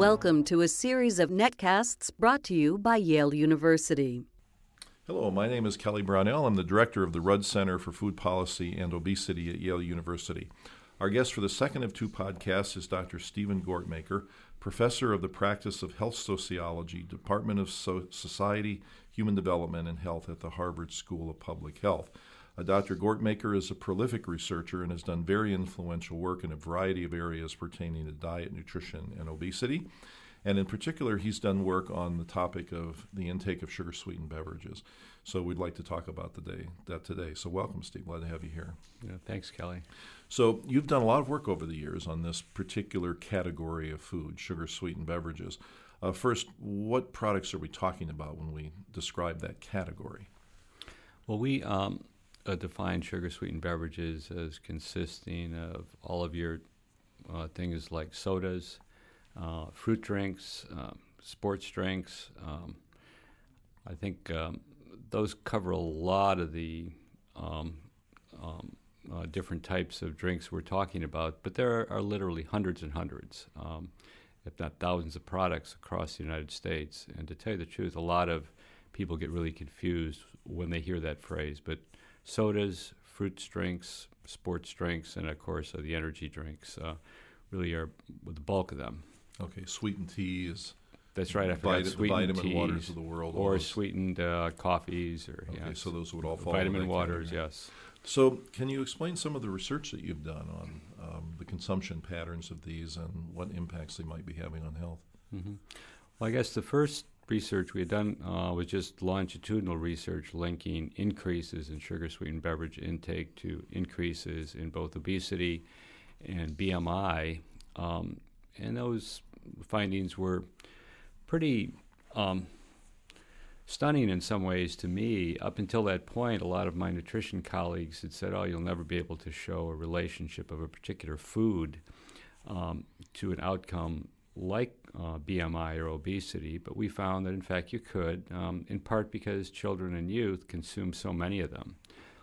Welcome to a series of netcasts brought to you by Yale University. Hello, my name is Kelly Brownell. I'm the director of the Rudd Center for Food Policy and Obesity at Yale University. Our guest for the second of two podcasts is Dr. Steven Gortmaker, professor of the practice of health sociology, Department of so- Society, Human Development, and Health at the Harvard School of Public Health. Dr. Gortmaker is a prolific researcher and has done very influential work in a variety of areas pertaining to diet, nutrition, and obesity. And in particular, he's done work on the topic of the intake of sugar sweetened beverages. So we'd like to talk about the day, that today. So welcome, Steve. Glad to have you here. Yeah, thanks, Kelly. So you've done a lot of work over the years on this particular category of food, sugar sweetened beverages. Uh, first, what products are we talking about when we describe that category? Well, we um, uh, define sugar sweetened beverages as consisting of all of your uh, things like sodas, uh, fruit drinks, um, sports drinks. Um, I think um, those cover a lot of the um, um, uh, different types of drinks we're talking about, but there are, are literally hundreds and hundreds, um, if not thousands, of products across the United States. And to tell you the truth, a lot of people get really confused when they hear that phrase. But sodas, fruit drinks, sports drinks, and of course uh, the energy drinks uh, really are the bulk of them. Okay, sweetened teas. That's right. I forgot the sweetened vitamin teas, waters of the world, or sweetened uh, coffees, or Okay, yes, so those would all fall. vitamin waters. category. Yes. So, can you explain some of the research that you've done on um, the consumption patterns of these and what impacts they might be having on health? hmm Well, I guess the first research we had done uh, was just longitudinal research linking increases in sugar sweetened beverage intake to increases in both obesity and BMI. Um, and those findings were pretty um, stunning in some ways to me. Up until that point, a lot of my nutrition colleagues had said, oh, you'll never be able to show a relationship of a particular food um, to an outcome like uh, BMI or obesity, but we found that in fact you could, um, in part because children and youth consume so many of them,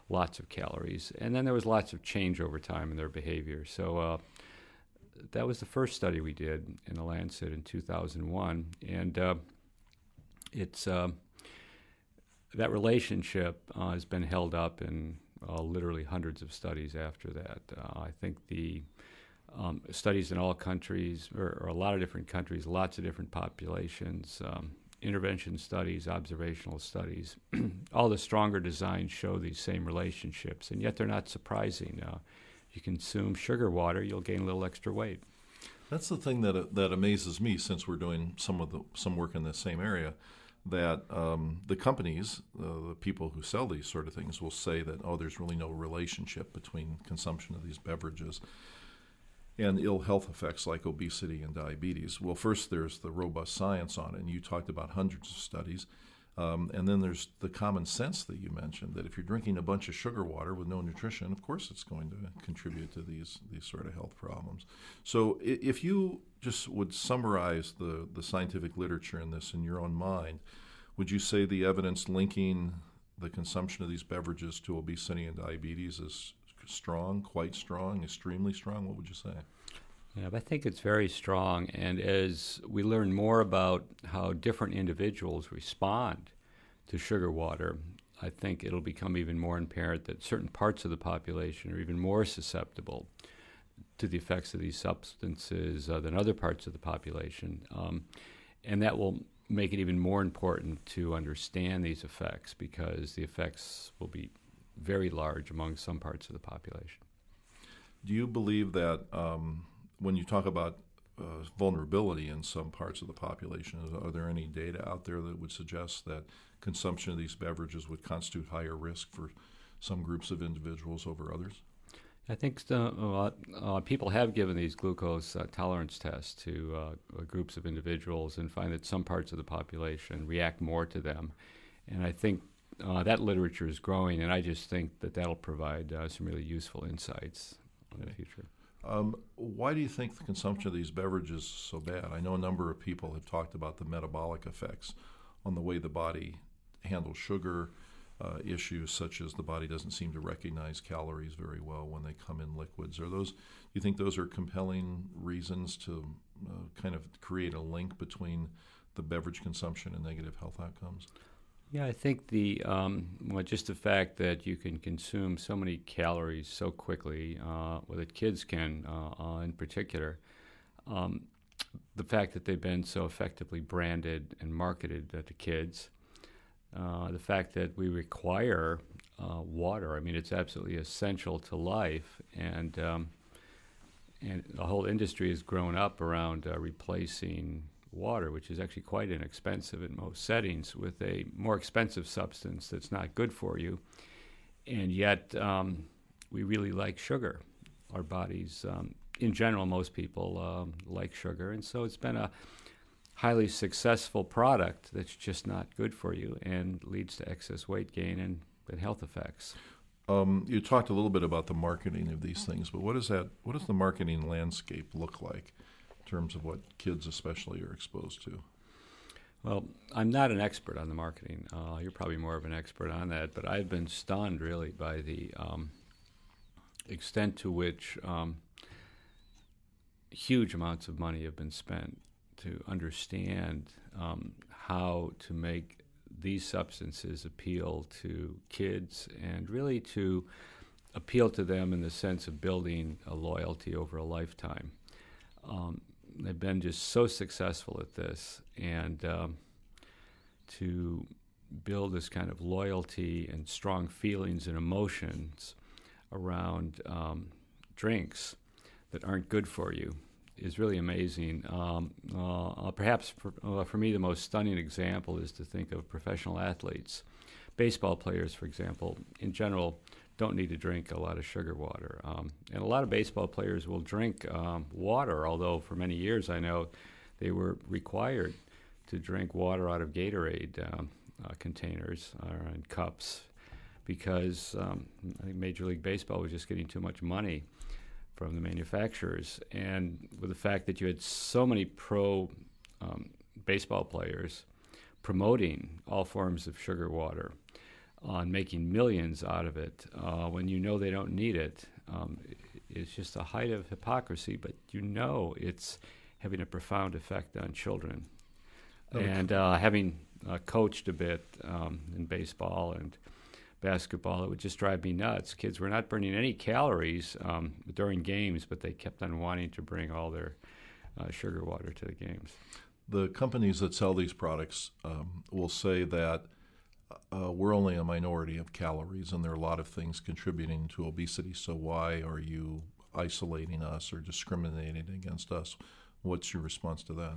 lots of calories, and then there was lots of change over time in their behavior. So uh, that was the first study we did in the Lancet in 2001, and uh, it's uh, that relationship uh, has been held up in uh, literally hundreds of studies after that. I think the um, studies in all countries, or, or, a lot of different countries, lots of different populations, um, intervention studies, observational studies. all the stronger designs show these same relationships, and yet they're not surprising. Uh, you consume sugar water, you'll gain a little extra weight. That's the thing that that amazes me, since we're doing some of the some work in this same area. That um, the companies, uh, the people who sell these sort of things, will say that oh, there's really no relationship between consumption of these beverages and ill health effects like obesity and diabetes. Well, first there's the robust science on it, and you talked about hundreds of studies. Um, and then there's the common sense that you mentioned that if you're drinking a bunch of sugar water with no nutrition, of course it's going to contribute to these these sort of health problems. So if you just would summarize the, the scientific literature in this in your own mind, would you say the evidence linking the consumption of these beverages to obesity and diabetes is strong, quite strong, extremely strong? What would you say? Yeah, I think it's very strong. And as we learn more about how different individuals respond to sugar water, I think it'll become even more apparent that certain parts of the population are even more susceptible to the effects of these substances uh, than other parts of the population. Um, and that will make it even more important to understand these effects because the effects will be very large among some parts of the population. Do you believe that um, when you talk about uh, vulnerability in some parts of the population, are there any data out there that would suggest that consumption of these beverages would constitute higher risk for some groups of individuals over others? I think uh, uh, people have given these glucose uh, tolerance tests to uh, groups of individuals and find that some parts of the population react more to them. And I think uh, that literature is growing, and I just think that that'll provide uh, some really useful insights in the future. Um, why do you think the consumption of these beverages is so bad? I know a number of people have talked about the metabolic effects on the way the body handles sugar, uh, issues such as the body doesn't seem to recognize calories very well when they come in liquids. Are those? Do you think those are compelling reasons to uh, kind of create a link between the beverage consumption and negative health outcomes? Yeah, I think the um, well, just the fact that you can consume so many calories so quickly, uh, well, that kids can, uh, uh, in particular, um, the fact that they've been so effectively branded and marketed to kids, uh, the fact that we require uh, water. I mean, it's absolutely essential to life, and um, and the whole industry has grown up around uh, replacing water, which is actually quite inexpensive in most settings, with a more expensive substance that's not good for you. And yet, um, we really like sugar. Our bodies, um, in general, most people um, like sugar. And so it's been a highly successful product that's just not good for you and leads to excess weight gain and, and health effects. Um, you talked a little bit about the marketing of these things, but what does that? What does the marketing landscape look like? Terms of what kids especially are exposed to? Well, I'm not an expert on the marketing. Uh, you're probably more of an expert on that, but I've been stunned really by the um, extent to which um, huge amounts of money have been spent to understand um, how to make these substances appeal to kids and really to appeal to them in the sense of building a loyalty over a lifetime. Um, they've been just so successful at this, and um, to build this kind of loyalty and strong feelings and emotions around um, drinks that aren't good for you is really amazing. Um, uh, uh perhaps for, uh, for me, the most stunning example is to think of professional athletes. Baseball players, for example, in general, don't need to drink a lot of sugar water. Um, and a lot of baseball players will drink um, water, although for many years I know they were required to drink water out of Gatorade um, uh, containers or in cups because um, I think Major League Baseball was just getting too much money from the manufacturers. And with the fact that you had so many pro um, baseball players promoting all forms of sugar water on making millions out of it uh, when you know they don't need it. Um, it's just a height of hypocrisy, but you know it's having a profound effect on children. Okay. And uh, having uh, coached a bit um, in baseball and basketball, it would just drive me nuts. Kids were not burning any calories um, during games, but they kept on wanting to bring all their uh, sugar water to the games. The companies that sell these products um, will say that uh, we're only a minority of calories, and there are a lot of things contributing to obesity. So why are you isolating us or discriminating against us? What's your response to that?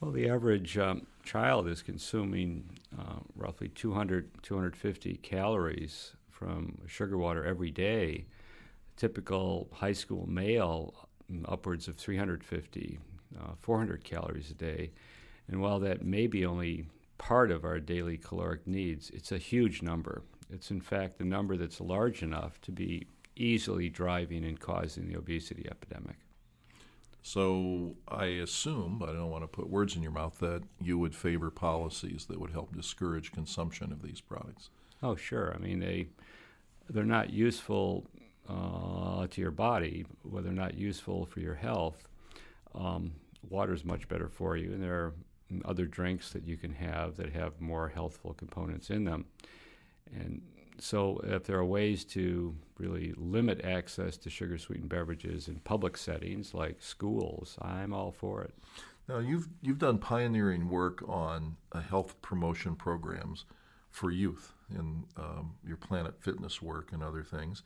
Well, the average um, child is consuming uh, roughly 200, 250 calories from sugar water every day. Typical high school male, upwards of 350, uh, 400 calories a day. And while that may be only part of our daily caloric needs. It's a huge number. It's, in fact, a number that's large enough to be easily driving and causing the obesity epidemic. So I assume, but I don't want to put words in your mouth, that you would favor policies that would help discourage consumption of these products. Oh, sure. I mean, they they're not useful uh, to your body, whether they're not useful for your health. Um, water is much better for you, and there are other drinks that you can have that have more healthful components in them. And so, if there are ways to really limit access to sugar sweetened beverages in public settings like schools, I'm all for it. Now, you've, you've done pioneering work on uh, health promotion programs for youth in um, your Planet Fitness work and other things.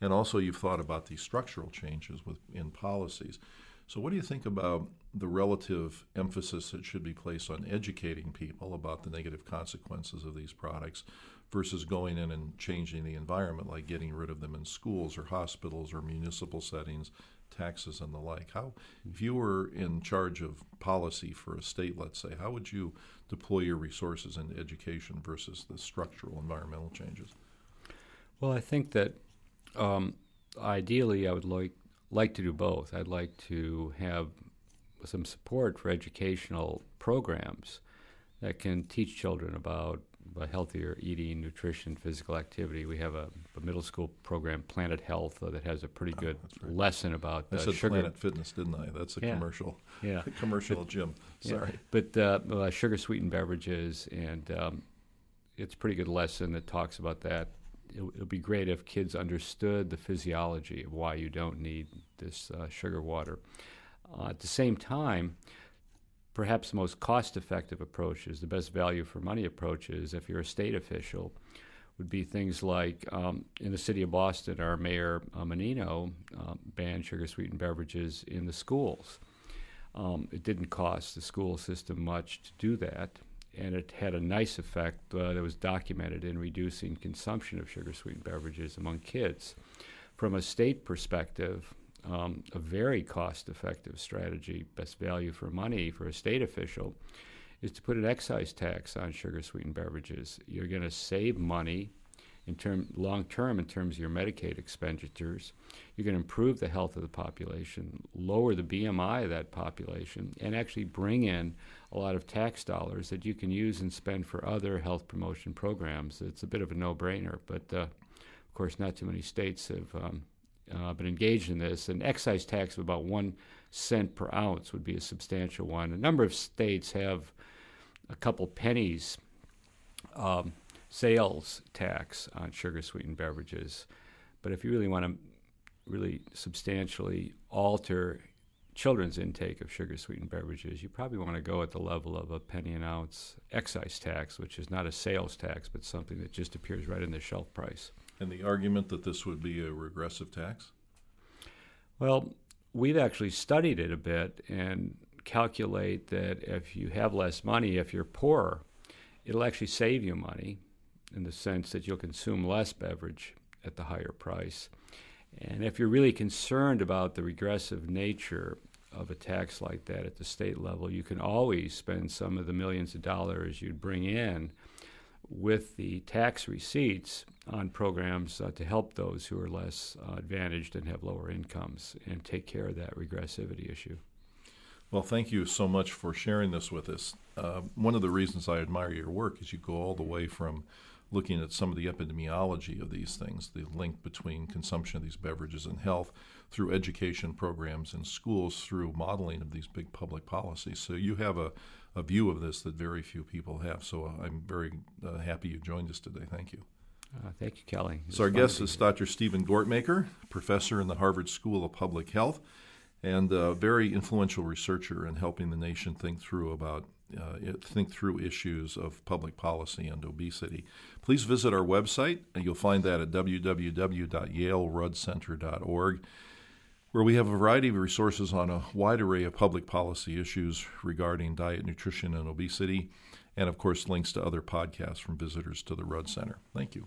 And also, you've thought about these structural changes with, in policies. So, what do you think about the relative emphasis that should be placed on educating people about the negative consequences of these products versus going in and changing the environment, like getting rid of them in schools or hospitals or municipal settings, taxes and the like? How, if you were in charge of policy for a state, let's say, how would you deploy your resources in education versus the structural environmental changes? Well, I think that um, ideally, I would like like to do both. I'd like to have some support for educational programs that can teach children about about healthier eating, nutrition, physical activity. We have a, a middle school program, Planet Health, uh, that has a pretty good right. lesson about I uh, said sugar. Planet Fitness, didn't I? That's a Yeah. commercial. Yeah. commercial gym. Yeah. Sorry. But uh, uh, sugar sweetened beverages, and um, it's a pretty good lesson that talks about that. It would be great if kids understood the physiology of why you don't need this uh, sugar water. Uh, at the same time, perhaps the most cost effective approach is the best value for money approach is if you're a state official would be things like um, in the city of Boston, our mayor uh, Menino um, banned sugar sweetened beverages in the schools. Um, it didn't cost the school system much to do that, and it had a nice effect uh, that was documented in reducing consumption of sugar sweetened beverages among kids. From a state perspective, um, a very cost effective strategy, best value for money for a state official, is to put an excise tax on sugar sweetened beverages. You're going to save money in term long term in terms of your Medicaid expenditures. You're going to improve the health of the population, lower the BMI of that population, and actually bring in a lot of tax dollars that you can use and spend for other health promotion programs. It's a bit of a no-brainer, but uh, of course, not too many states have um, uh, been engaged in this. An excise tax of about one cent per ounce would be a substantial one. A number of states have a couple pennies um, sales tax on sugar sweetened beverages. But if you really want to really substantially alter children's intake of sugar sweetened beverages, you probably want to go at the level of a penny an ounce excise tax, which is not a sales tax, but something that just appears right in the shelf price. And the argument that this would be a regressive tax? Well, we've actually studied it a bit and calculate that if you have less money, if you're poorer, it'll actually save you money in the sense that you'll consume less beverage at the higher price. And if you're really concerned about the regressive nature of a tax like that at the state level, you can always spend some of the millions of dollars you'd bring in with the tax receipts on programs uh, to help those who are less uh, advantaged and have lower incomes and take care of that regressivity issue. Well, thank you so much for sharing this with us. Uh, one of the reasons I admire your work is you go all the way from looking at some of the epidemiology of these things, the link between consumption of these beverages and health, through education programs in schools, through modeling of these big public policies. So you have a, a view of this that very few people have. So I'm very uh, happy you joined us today. Thank you. Uh, thank you, Kelly. So our was fun to guest is. Dr. Steven Gortmaker, professor in the Harvard School of Public Health, and a very influential researcher in helping the nation think through about uh, think through issues of public policy and obesity. Please visit our website, and you'll find that at www.yaleruddcenter.org, where we have a variety of resources on a wide array of public policy issues regarding diet, nutrition, and obesity, and of course links to other podcasts from visitors to the Rudd Center. Thank you.